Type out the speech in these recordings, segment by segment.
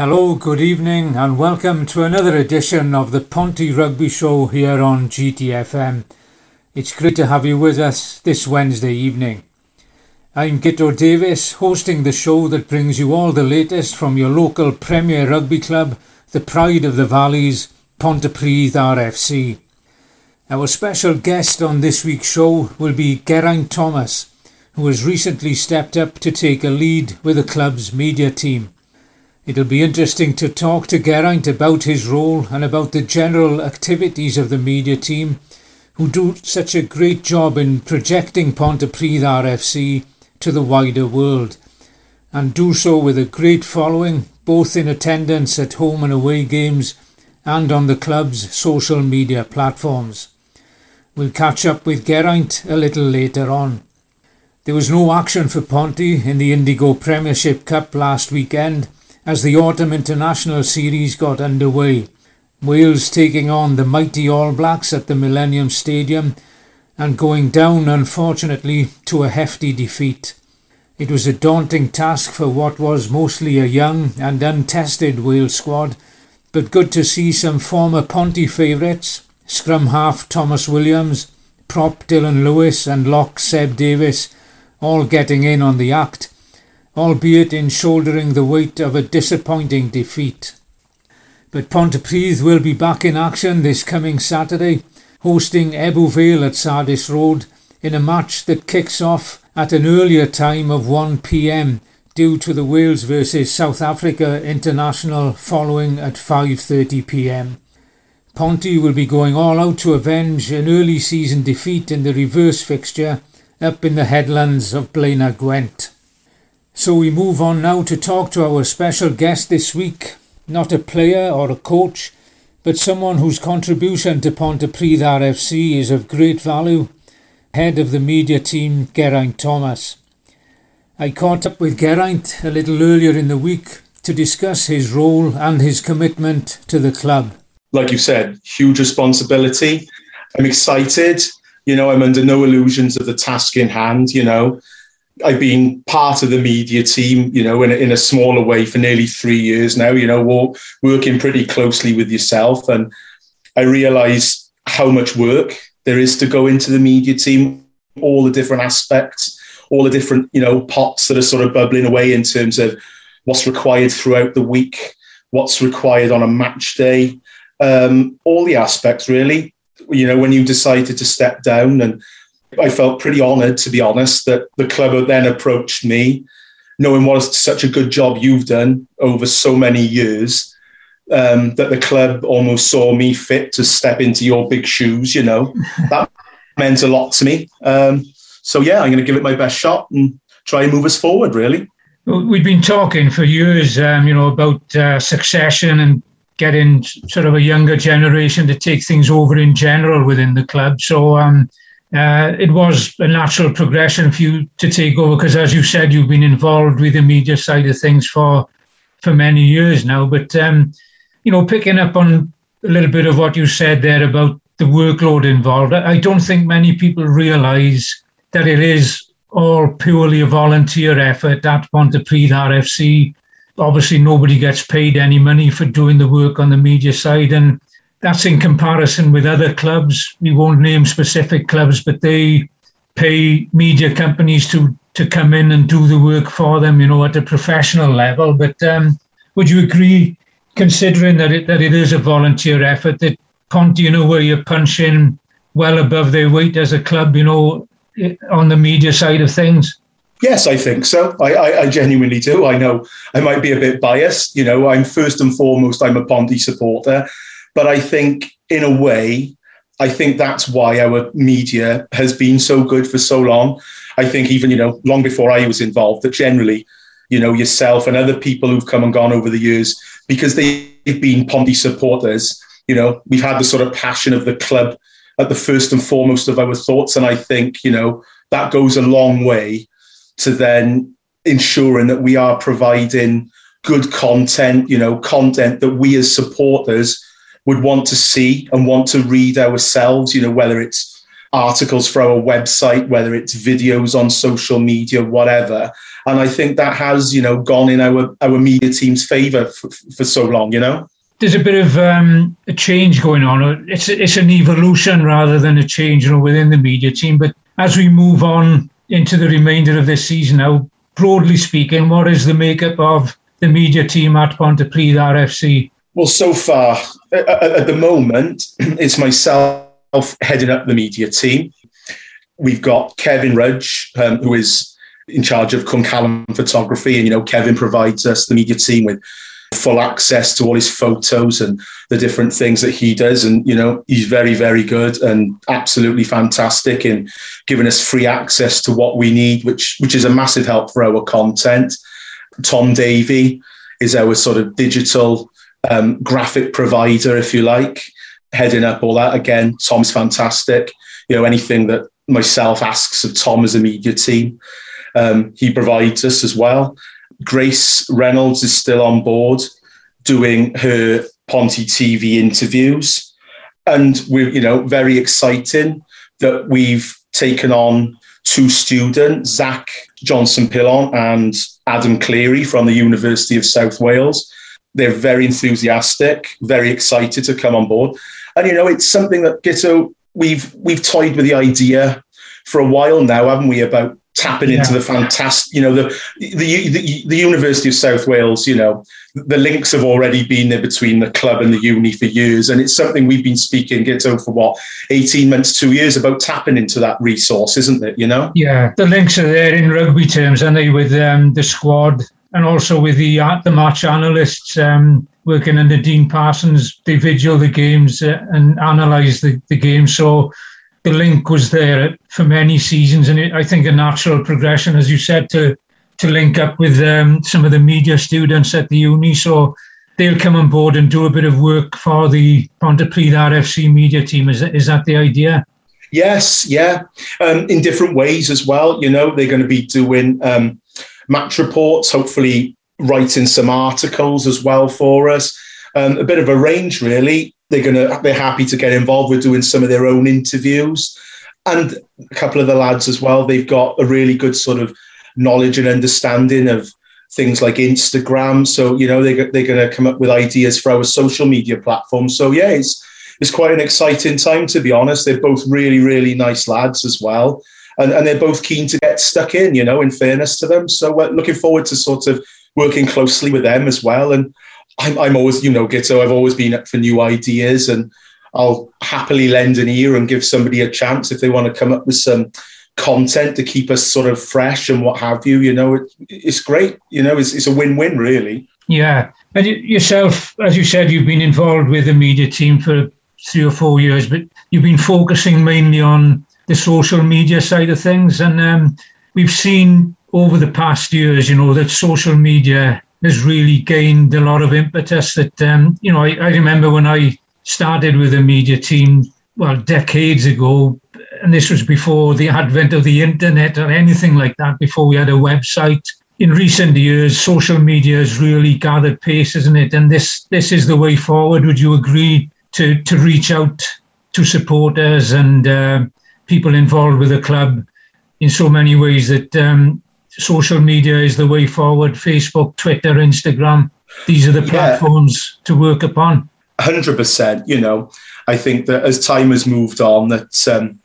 Hello, good evening, and welcome to another edition of the Ponty Rugby Show here on GTFM. It's great to have you with us this Wednesday evening. I'm Gitto Davis, hosting the show that brings you all the latest from your local Premier Rugby club, the pride of the valleys, Pontypridd RFC. Our special guest on this week's show will be Geraint Thomas, who has recently stepped up to take a lead with the club's media team. It'll be interesting to talk to Geraint about his role and about the general activities of the media team, who do such a great job in projecting Pontypridd RFC to the wider world, and do so with a great following, both in attendance at home and away games and on the club's social media platforms. We'll catch up with Geraint a little later on. There was no action for Ponty in the Indigo Premiership Cup last weekend as the Autumn International Series got underway. Wales taking on the mighty All Blacks at the Millennium Stadium and going down, unfortunately, to a hefty defeat. It was a daunting task for what was mostly a young and untested Wales squad, but good to see some former Ponty favourites, scrum half Thomas Williams, prop Dylan Lewis and lock Seb Davies, all getting in on the act albeit in shouldering the weight of a disappointing defeat. But Pontypridd will be back in action this coming Saturday, hosting Ebbw Vale at Sardis Road in a match that kicks off at an earlier time of 1pm due to the Wales versus South Africa international following at 5.30pm. Ponty will be going all out to avenge an early season defeat in the reverse fixture up in the headlands of Blaenau Gwent. So we move on now to talk to our special guest this week. Not a player or a coach, but someone whose contribution to Pontypridd RFC is of great value, head of the media team, Geraint Thomas. I caught up with Geraint a little earlier in the week to discuss his role and his commitment to the club. Like you said, huge responsibility. I'm excited. You know, I'm under no illusions of the task in hand. You know, I've been part of the media team, you know, in a, in a smaller way for nearly three years now, you know, working pretty closely with yourself. And I realize how much work there is to go into the media team, all the different aspects, all the different, you know, pots that are sort of bubbling away in terms of what's required throughout the week, what's required on a match day, um, all the aspects really. You know, when you decided to step down and I felt pretty honoured, to be honest, that the club then approached me, knowing what such a good job you've done over so many years. Um, that the club almost saw me fit to step into your big shoes. You know, that meant a lot to me. Um, so yeah, I'm going to give it my best shot and try and move us forward. Really. We've been talking for years, um, you know, about uh, succession and getting sort of a younger generation to take things over in general within the club. So um, uh, it was a natural progression for you to take over because, as you said, you've been involved with the media side of things for for many years now. But um, you know, picking up on a little bit of what you said there about the workload involved, I don't think many people realise that it is all purely a volunteer effort at Pontypridd RFC. Obviously, nobody gets paid any money for doing the work on the media side, and that's in comparison with other clubs. We won't name specific clubs, but they pay media companies to to come in and do the work for them, you know, at a professional level. But um, would you agree, considering that it that it is a volunteer effort, that Ponty, you know, where you're punching well above their weight as a club, you know, on the media side of things? Yes, I think so. I, I, I, genuinely do. I know I might be a bit biased. You know, I'm first and foremost, I'm a Ponty supporter. But I think, in a way, I think that's why our media has been so good for so long. I think even, you know, long before I was involved, that generally, you know, yourself and other people who've come and gone over the years, because they've been Ponty supporters, you know, we've had the sort of passion of the club at the first and foremost of our thoughts. And I think, you know, that goes a long way to then ensuring that we are providing good content, you know, content that we as supporters would want to see and want to read ourselves, you know, whether it's articles for our website, whether it's videos on social media, whatever. And I think that has, you know, gone in our, our media team's favour for, for so long, you know? There's a bit of um, a change going on. It's, it's an evolution rather than a change you know, within the media team. But as we move on into the remainder of this season now, broadly speaking, what is the makeup of the media team at Pontypridd RFC? Well, so far, at the moment, it's myself heading up the media team. We've got Kevin Rudge, um, who is in charge of Callum photography. And, you know, Kevin provides us, the media team, with full access to all his photos and the different things that he does. And, you know, he's very, very good and absolutely fantastic in giving us free access to what we need, which, which is a massive help for our content. Tom Davey is our sort of digital um, graphic provider, if you like, heading up all that. Again, Tom's fantastic. You know, anything that myself asks of Tom as a media team, um, he provides us as well. Grace Reynolds is still on board doing her Ponty TV interviews. And we're, you know, very exciting that we've taken on two students, Zach Johnson Pillon and Adam Cleary from the University of South Wales. They're very enthusiastic, very excited to come on board. And you know, it's something that Gitto we've we've toyed with the idea for a while now, haven't we, about tapping yeah. into the fantastic, you know, the, the, the the University of South Wales, you know, the links have already been there between the club and the uni for years, and it's something we've been speaking Gitto for what eighteen months, two years about tapping into that resource, isn't it? You know? Yeah, the links are there in rugby terms, aren't they? With um, the squad and also with the uh, the match analysts um, working under Dean Parsons. They vigil the games uh, and analyse the, the game. So the link was there for many seasons, and it, I think a natural progression, as you said, to to link up with um, some of the media students at the uni. So they'll come on board and do a bit of work for the Pontypridd RFC media team. Is that, is that the idea? Yes, yeah, um, in different ways as well. You know, they're going to be doing um, match reports, hopefully writing some articles as well for us. Um, a bit of a range, really. They're gonna they're happy to get involved with doing some of their own interviews, and a couple of the lads as well. They've got a really good sort of knowledge and understanding of things like Instagram. So you know they they're going to come up with ideas for our social media platforms. So yeah, it's it's quite an exciting time to be honest. They're both really really nice lads as well and, and they're both keen to get stuck in, you know, in fairness to them. So we're looking forward to sort of working closely with them as well. And I'm, I'm always, you know, Gitto, I've always been up for new ideas and I'll happily lend an ear and give somebody a chance if they want to come up with some content to keep us sort of fresh and what have you. You know, it, it's great. You know, it's, it's a win-win really. Yeah. And yourself, as you said, you've been involved with the media team for three or four years, but you've been focusing mainly on the social media side of things. And um, we've seen over the past years, you know, that social media has really gained a lot of impetus. That, um, you know, I, I remember when I started with a media team, well, decades ago, and this was before the advent of the internet or anything like that, before we had a website. In recent years, social media has really gathered pace, isn't it? And this this is the way forward. Would you agree to to reach out to supporters and uh, people involved with the club in so many ways that um, social media is the way forward Facebook, Twitter, Instagram. These are the platforms yeah. to work upon. 100%. You know, I think that as time has moved on, that, um,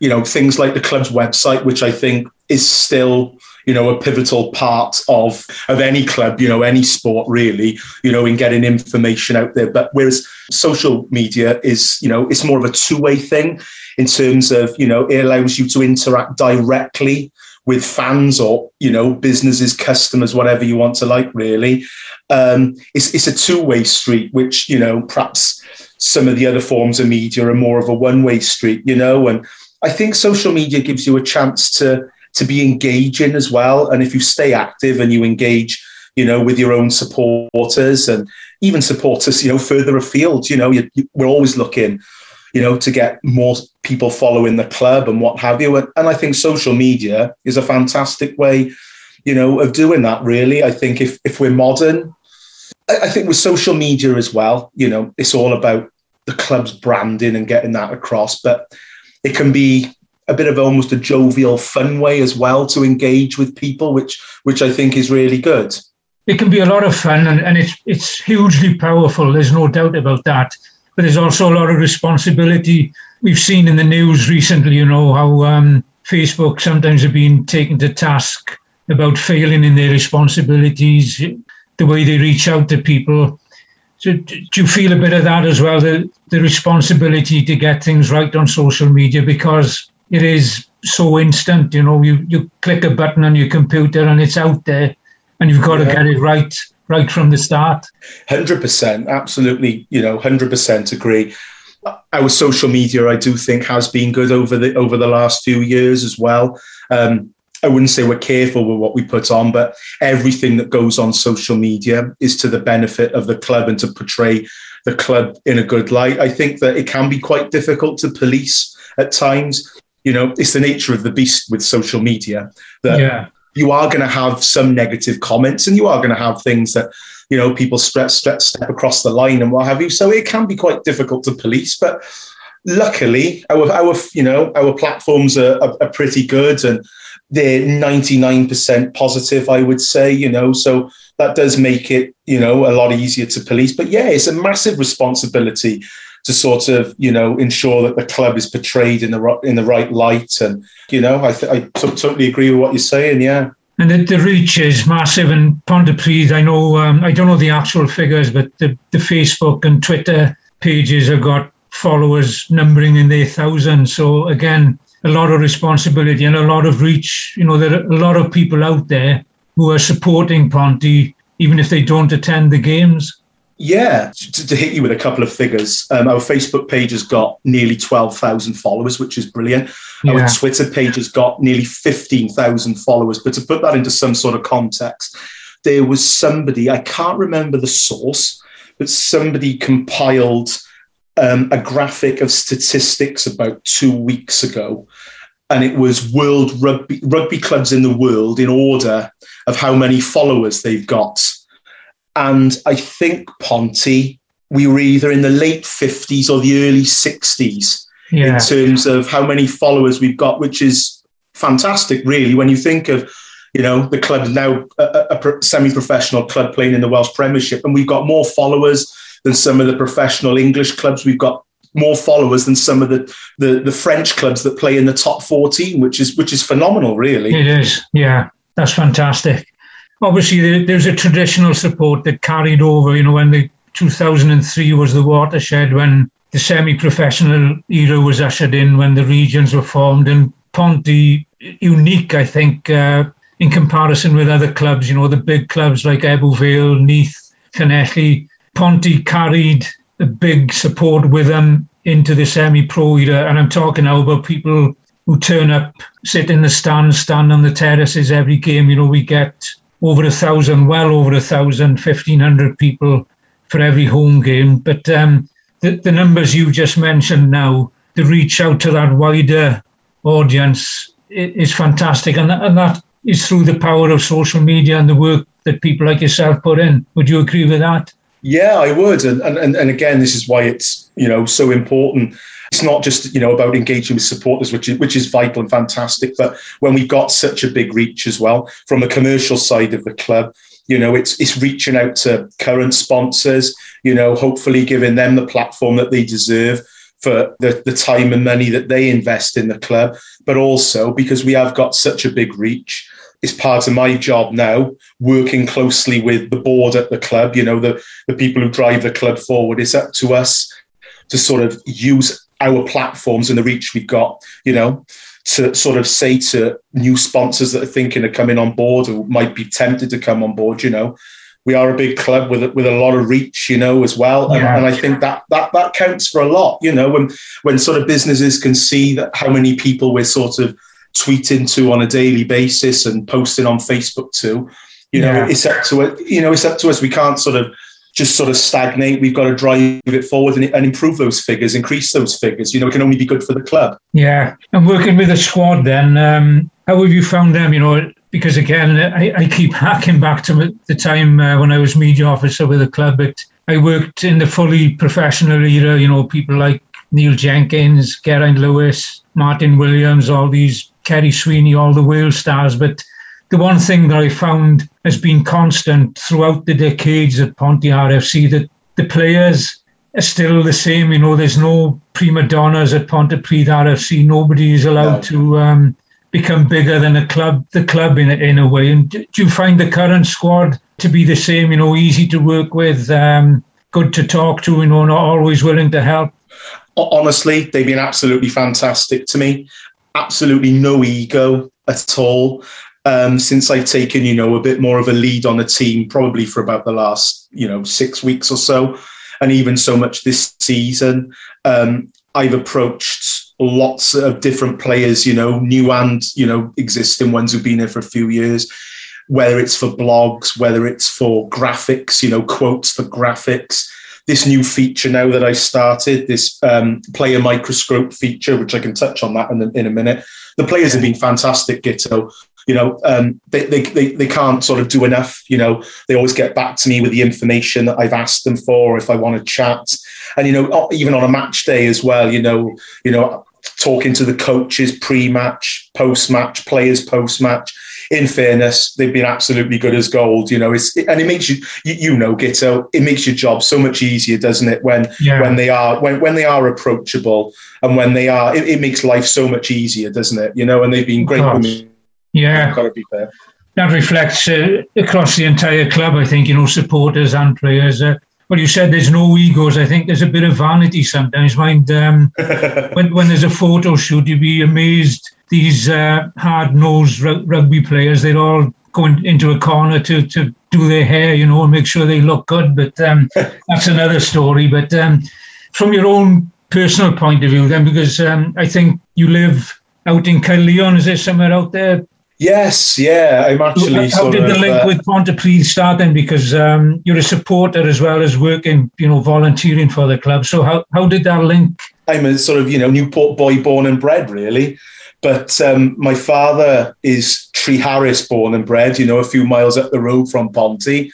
you know, things like the club's website, which I think is still you know, a pivotal part of of any club, you know, any sport really, you know, in getting information out there. But whereas social media is, you know, it's more of a two way thing in terms of, you know, it allows you to interact directly with fans or you know businesses customers whatever you want to like really um, it's, it's a two-way street which you know perhaps some of the other forms of media are more of a one-way street you know and i think social media gives you a chance to to be engaging as well. And if you stay active and you engage, you know, with your own supporters and even supporters, you know, further afield, you know, you, you, we're always looking, you know, to get more people following the club and what have you. And, and I think social media is a fantastic way, you know, of doing that. Really, I think if if we're modern, I, I think with social media as well, you know, it's all about the club's branding and getting that across. But it can be a bit of almost a jovial, fun way as well to engage with people, which which I think is really good. It can be a lot of fun and, and it's it's hugely powerful. There's no doubt about that. But there's also a lot of responsibility. We've seen in the news recently, you know, how um, Facebook sometimes have been taken to task about failing in their responsibilities, the way they reach out to people. So do you feel a bit of that as well, the, the responsibility to get things right on social media because it is so instant, you know, you, you click a button on your computer and it's out there and you've got yeah. to get it right right from the start. 100%, absolutely, you know, 100% agree. Our social media, I do think, has been good over the over the last few years as well. Um, I wouldn't say we're careful with what we put on, but everything that goes on social media is to the benefit of the club and to portray the club in a good light. I think that it can be quite difficult to police at times. You know, it's the nature of the beast with social media that yeah. you are going to have some negative comments and you are going to have things that, you know, people step, step, step across the line and what have you. So it can be quite difficult to police, but luckily our, our you know, our platforms are, are, are pretty good and they're 99% positive, I would say, you know, so that does make it, you know, a lot easier to police. But yeah, it's a massive responsibility to sort of, you know, ensure that the club is portrayed in the in the right light. And, you know, I, th- I t- totally agree with what you're saying. Yeah. And the, the reach is massive. And Pontypridd, I know, um, I don't know the actual figures, but the, the Facebook and Twitter pages have got followers numbering in their thousands. So again, a lot of responsibility and a lot of reach. You know, there are a lot of people out there who are supporting Ponty, even if they don't attend the games. Yeah, to, to hit you with a couple of figures, um, our Facebook page has got nearly 12,000 followers, which is brilliant. Yeah. Our Twitter page has got nearly 15,000 followers. But to put that into some sort of context, there was somebody, I can't remember the source, but somebody compiled um, a graphic of statistics about two weeks ago, and it was world rugby rugby clubs in the world in order of how many followers they've got. And I think Ponty, we were either in the late 50s or the early 60s yeah. in terms of how many followers we've got, which is fantastic, really, when you think of you know, the club now a, a semi-professional club playing in the Welsh Premiership, and we've got more followers than some of the professional English clubs. We've got more followers than some of the, the, the French clubs that play in the top 14, which is which is phenomenal, really. It is, yeah, that's fantastic. Obviously, there's a traditional support that carried over. You know, when the 2003 was the watershed, when the semi-professional era was ushered in, when the regions were formed, and Ponty unique, I think, uh, in comparison with other clubs. You know, the big clubs like Ebbw Vale, Neath, Llanelli, Ponty carried a big support with them into the semi-pro era, and I'm talking now about people who turn up, sit in the stands, stand on the terraces every game. You know, we get over a thousand, well over a thousand, fifteen hundred people for every home game. But um, the, the numbers you just mentioned now, the reach out to that wider audience is fantastic, and and that is through the power of social media and the work that people like yourself put in. Would you agree with that? Yeah, I would. And, and, and again, this is why it's, you know, so important. It's not just, you know, about engaging with supporters, which is, which is vital and fantastic. But when we've got such a big reach as well from the commercial side of the club, you know, it's, it's reaching out to current sponsors, you know, hopefully giving them the platform that they deserve for the, the time and money that they invest in the club, but also because we have got such a big reach, is part of my job now, working closely with the board at the club, you know, the, the people who drive the club forward. It's up to us to sort of use our platforms and the reach we've got, you know, to sort of say to new sponsors that are thinking of coming on board or might be tempted to come on board, you know, we are a big club with with a lot of reach, you know, as well. And, yeah. and, I think that that that counts for a lot, you know, when when sort of businesses can see that how many people we're sort of tweeting to on a daily basis and posting on Facebook too. You know, yeah. it's up to it. You know, it's up to us. We can't sort of just sort of stagnate. We've got to drive it forward and, and, improve those figures, increase those figures. You know, it can only be good for the club. Yeah, and working with a squad, then um, how have you found them? You know, because again, I, I keep hacking back to the time uh, when I was media officer with the club. But I worked in the fully professional era. You know, people like Neil Jenkins, Geraint Lewis, Martin Williams, all these Ceri Sweeney, all the world stars. But the one thing that I found has been constant throughout the decades at Ponty RFC that the players are still the same. You know, there's no prima donnas at Pontypridd RFC. Nobody is allowed no. to um, become bigger than a club, the club in a, in a way. And do you find the current squad to be the same? You know, easy to work with, um, good to talk to. You know, not always willing to help. Honestly, they've been absolutely fantastic to me. Absolutely no ego at all. Um, since I've taken, you know, a bit more of a lead on the team, probably for about the last, you know, six weeks or so, and even so much this season, um, I've approached lots of different players, you know, new and, you know, existing ones who've been here for a few years, whether it's for blogs, whether it's for graphics, you know, quotes for graphics. This new feature now that I started, this um, player microscope feature, which I can touch on that in a, in a minute. The players have been fantastic, Gitto. You know, um, they, they, they, they can't sort of do enough. You know, they always get back to me with the information that I've asked them for if I want to chat. And, you know, even on a match day as well, you know, you know, talking to the coaches pre-match, post-match, players post-match. In fairness, they've been absolutely good as gold. You know, it's and it makes you, you, you know, Gitto, it makes your job so much easier, doesn't it? When yeah. when they are when when they are approachable and when they are, it, it, makes life so much easier, doesn't it? You know, and they've been great with me. Yeah, got to be fair. That reflects uh, across the entire club. I think you know supporters and players. Uh, well, you said there's no egos. I think there's a bit of vanity sometimes. Mind um, when when there's a photo shoot, you'd be amazed. These uh, hard-nosed rugby players, they're all going into a corner to to do their hair, you know, and make sure they look good. But um, that's another story. But um, from your own personal point of view, then, because um, I think you live out in Caerleon, is there somewhere out there? Yes, yeah, I'm actually. How did the link uh, with Pontypridd start then? Because um, you're a supporter as well as working, you know, volunteering for the club. So how how did that link? I'm a sort of you know Newport boy, born and bred, really. But um, my father is Treharris, born and bred, you know, a few miles up the road from Ponty.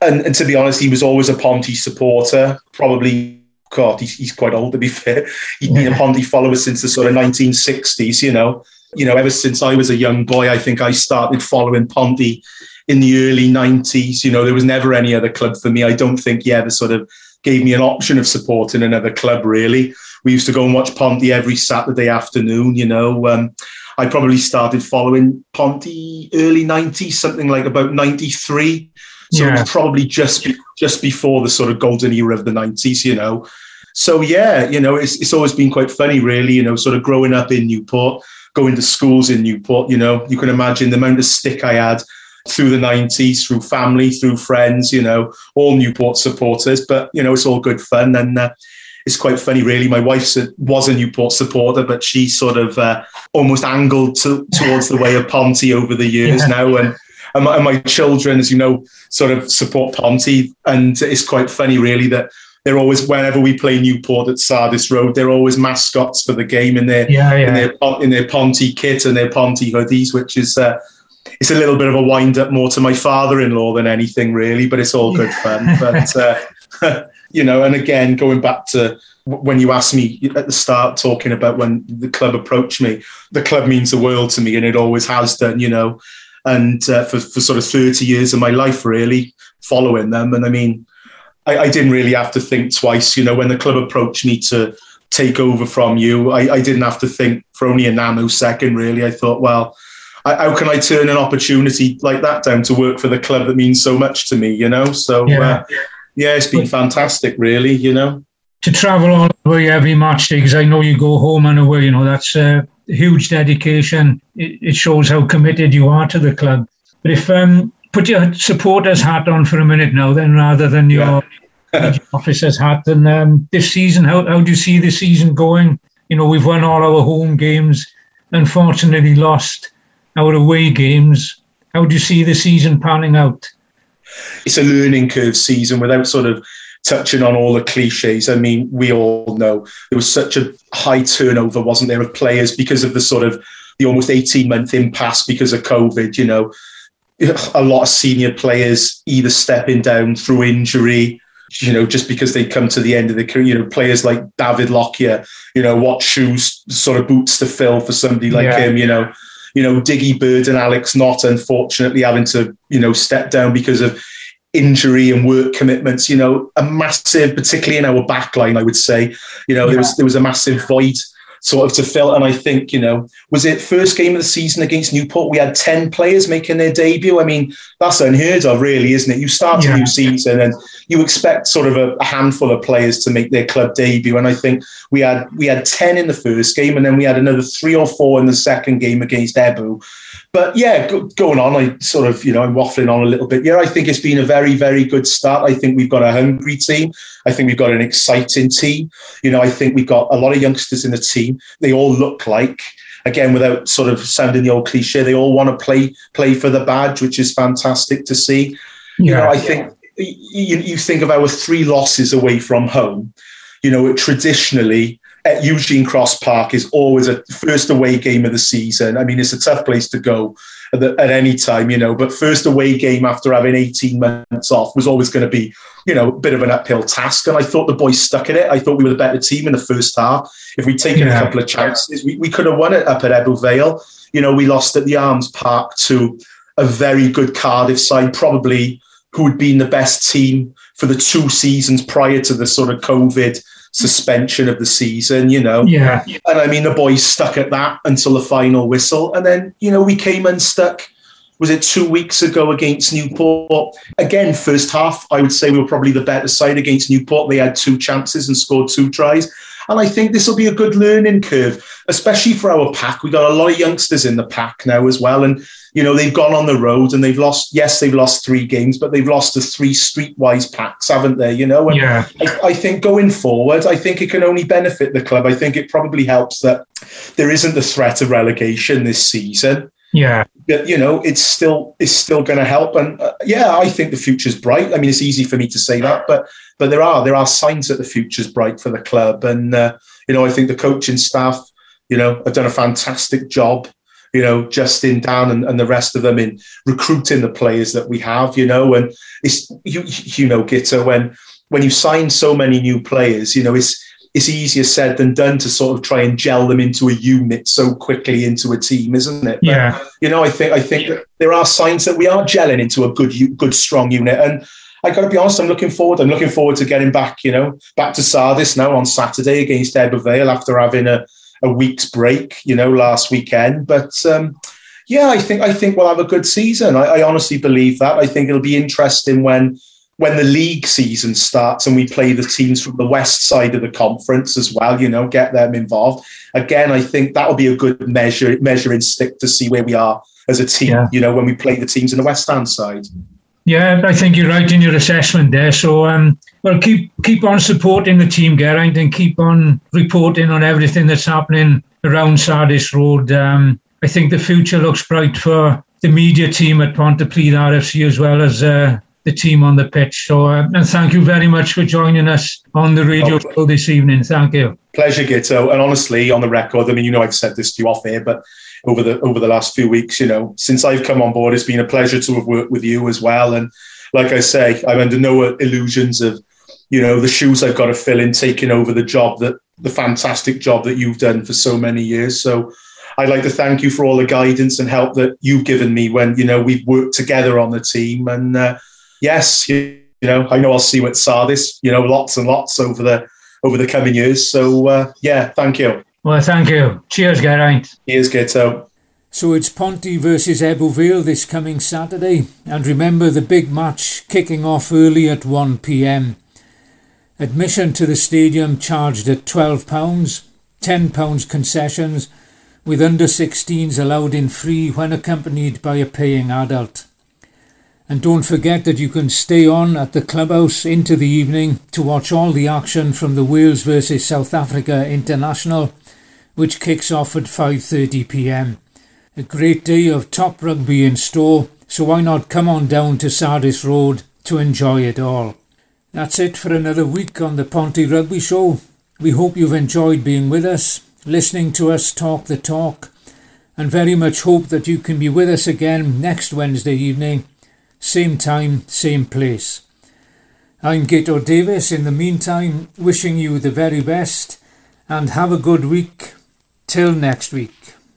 And, and to be honest, he was always a Ponty supporter. Probably, God, he's, he's quite old to be fair. He'd been a Ponty follower since the sort of 1960s, you know you know, ever since I was a young boy, I think I started following Ponty in the early 90s. You know, there was never any other club for me. I don't think he ever sort of gave me an option of supporting another club, really. We used to go and watch Ponty every Saturday afternoon, you know. Um, I probably started following Ponty early 90s, something like about 93. So yeah. it was probably just, just before the sort of golden era of the 90s, you know. So yeah, you know, it's, it's always been quite funny, really, you know, sort of growing up in Newport going to schools in Newport. You know, you can imagine the amount of stick I had through the 90s, through family, through friends, you know, all Newport supporters. But, you know, it's all good fun. And uh, it's quite funny, really. My wife was a Newport supporter, but she sort of uh, almost angled to, towards the way of Ponty over the years yeah. now. And, and my, and my, children, as you know, sort of support Ponty. And it's quite funny, really, that they're always whenever we play Newport at Sardis Road, they're always mascots for the game in their yeah, yeah. in their in their Ponty kit and their Ponty hoodies, which is uh, it's a little bit of a wind up more to my father-in-law than anything really, but it's all good fun. But uh, you know, and again, going back to when you asked me at the start, talking about when the club approached me, the club means the world to me, and it always has done. You know, and uh, for for sort of thirty years of my life, really following them, and I mean I, I, didn't really have to think twice. You know, when the club approached me to take over from you, I, I didn't have to think for only a nanosecond, really. I thought, well, I, how can I turn an opportunity like that down to work for the club that means so much to me, you know? So, yeah, uh, yeah it's been fantastic, really, you know. To travel all the way every match day, because I know you go home and away, you know, that's a huge dedication. It, it shows how committed you are to the club. But if um, put your supporters hat on for a minute now, then rather than your yeah. officers hat. And um, this season, how, how do you see the season going? You know, we've won all our home games, unfortunately lost our away games. How do you see the season panning out? It's a learning curve season without sort of touching on all the cliches. I mean, we all know there was such a high turnover, wasn't there, of players because of the sort of the almost 18 month impasse because of COVID, you know, a lot of senior players either stepping down through injury, you know, just because they come to the end of the career, you know, players like David Lockyer, you know, what shoes sort of boots to fill for somebody like yeah. him, you know, you know, Diggy Bird and Alex Knott, unfortunately having to, you know, step down because of injury and work commitments, you know, a massive, particularly in our backline, I would say, you know, yeah. there was there was a massive void sort of to fill. And I think, you know, was it first game of the season against Newport? We had 10 players making their debut. I mean, that's unheard of, really, isn't it? You start yeah. a new season and you expect sort of a, a, handful of players to make their club debut. And I think we had we had 10 in the first game and then we had another three or four in the second game against Ebbw but yeah, go, going on, I sort of, you know, I'm waffling on a little bit. Yeah, I think it's been a very, very good start. I think we've got a hungry team. I think we've got an exciting team. You know, I think we've got a lot of youngsters in the team. They all look like, again, without sort of sounding the old cliche, they all want to play play for the badge, which is fantastic to see. Yeah, you know, I think you, you think of our three losses away from home. You know, traditionally at Eugene Cross Park is always a first away game of the season. I mean, it's a tough place to go at, the, at, any time, you know, but first away game after having 18 months off was always going to be, you know, a bit of an uphill task. And I thought the boys stuck at it. I thought we were the better team in the first half. If we'd taken yeah. a couple of chances, we, we could have won it up at Ebbw Vale. You know, we lost at the Arms Park to a very good Cardiff side, probably who had been the best team for the two seasons prior to the sort of COVID suspension of the season, you know. Yeah. And I mean, the boys stuck at that until the final whistle. And then, you know, we came unstuck. Was it two weeks ago against Newport? Again, first half, I would say we were probably the better side against Newport. They had two chances and scored two tries. And I think this will be a good learning curve, especially for our pack. We've got a lot of youngsters in the pack now as well. And you know, they've gone on the road and they've lost, yes, they've lost three games, but they've lost the three streetwise packs, haven't they? You know, and yeah. I, I, think going forward, I think it can only benefit the club. I think it probably helps that there isn't the threat of relegation this season. Yeah. But, you know, it's still it's still going to help, and uh, yeah, I think the future's bright. I mean, it's easy for me to say that, but but there are there are signs that the future's bright for the club, and uh, you know, I think the coaching staff, you know, have done a fantastic job you know, Justin Dan and, and the rest of them in recruiting the players that we have, you know, and it's you you know, Gitto, when when you sign so many new players, you know, it's it's easier said than done to sort of try and gel them into a unit so quickly into a team, isn't it? But, yeah. You know, I think I think yeah. there are signs that we are gelling into a good good strong unit, and I got to be honest, I'm looking forward. I'm looking forward to getting back, you know, back to Sardis now on Saturday against Ebbw Vale after having a a week's break, you know, last weekend. But um, yeah, I think I think we'll have a good season. I, I, honestly believe that. I think it'll be interesting when when the league season starts and we play the teams from the west side of the conference as well. You know, get them involved. Again, I think that'll be a good measure measuring stick to see where we are as a team. Yeah. You know, when we play the teams in the west hand side. Yeah, I think you're right in your assessment there. So, um, well, keep keep on supporting the team, Geraint, and keep on reporting on everything that's happening around Sardis Road. Um, I think the future looks bright for the media team at Pontypridd RFC as well as uh, the team on the pitch. So, uh, and thank you very much for joining us on the radio oh, show this evening. Thank you. Pleasure, Gitto. And honestly, on the record, I mean, you know, I've said this to you off here, but over the over the last few weeks. You know, since I've come on board, it's been a pleasure to have worked with you as well. And like I say, I'm under no illusions of you know the shoes I've got to fill in taking over the job that the fantastic job that you've done for so many years. So I'd like to thank you for all the guidance and help that you've given me when you know we've worked together on the team. And uh, yes, you, you, know I know I'll see you at Sardis. You know, lots and lots over the over the coming years. So uh, yeah, thank you. Well, thank you. Cheers, Geraint. Cheers, Gitto. So it's Ponty versus Ebbw this coming Saturday. And remember the big match kicking off early at 1pm. Admission to the stadium charged at £12, £10 concessions, with under 16s allowed in free when accompanied by a paying adult. And don't forget that you can stay on at the clubhouse into the evening to watch all the action from the Wales versus South Africa International which kicks off at 5:30 p.m. A great day of top rugby in store, so why not come on down to Sardis Road to enjoy it all. That's it for another week on the Ponty Rugby Show. We hope you've enjoyed being with us, listening to us talk the talk, and very much hope that you can be with us again next Wednesday evening, same time, same place. I'm Gitto Davis. In the meantime, wishing you the very best and have a good week. Till next week.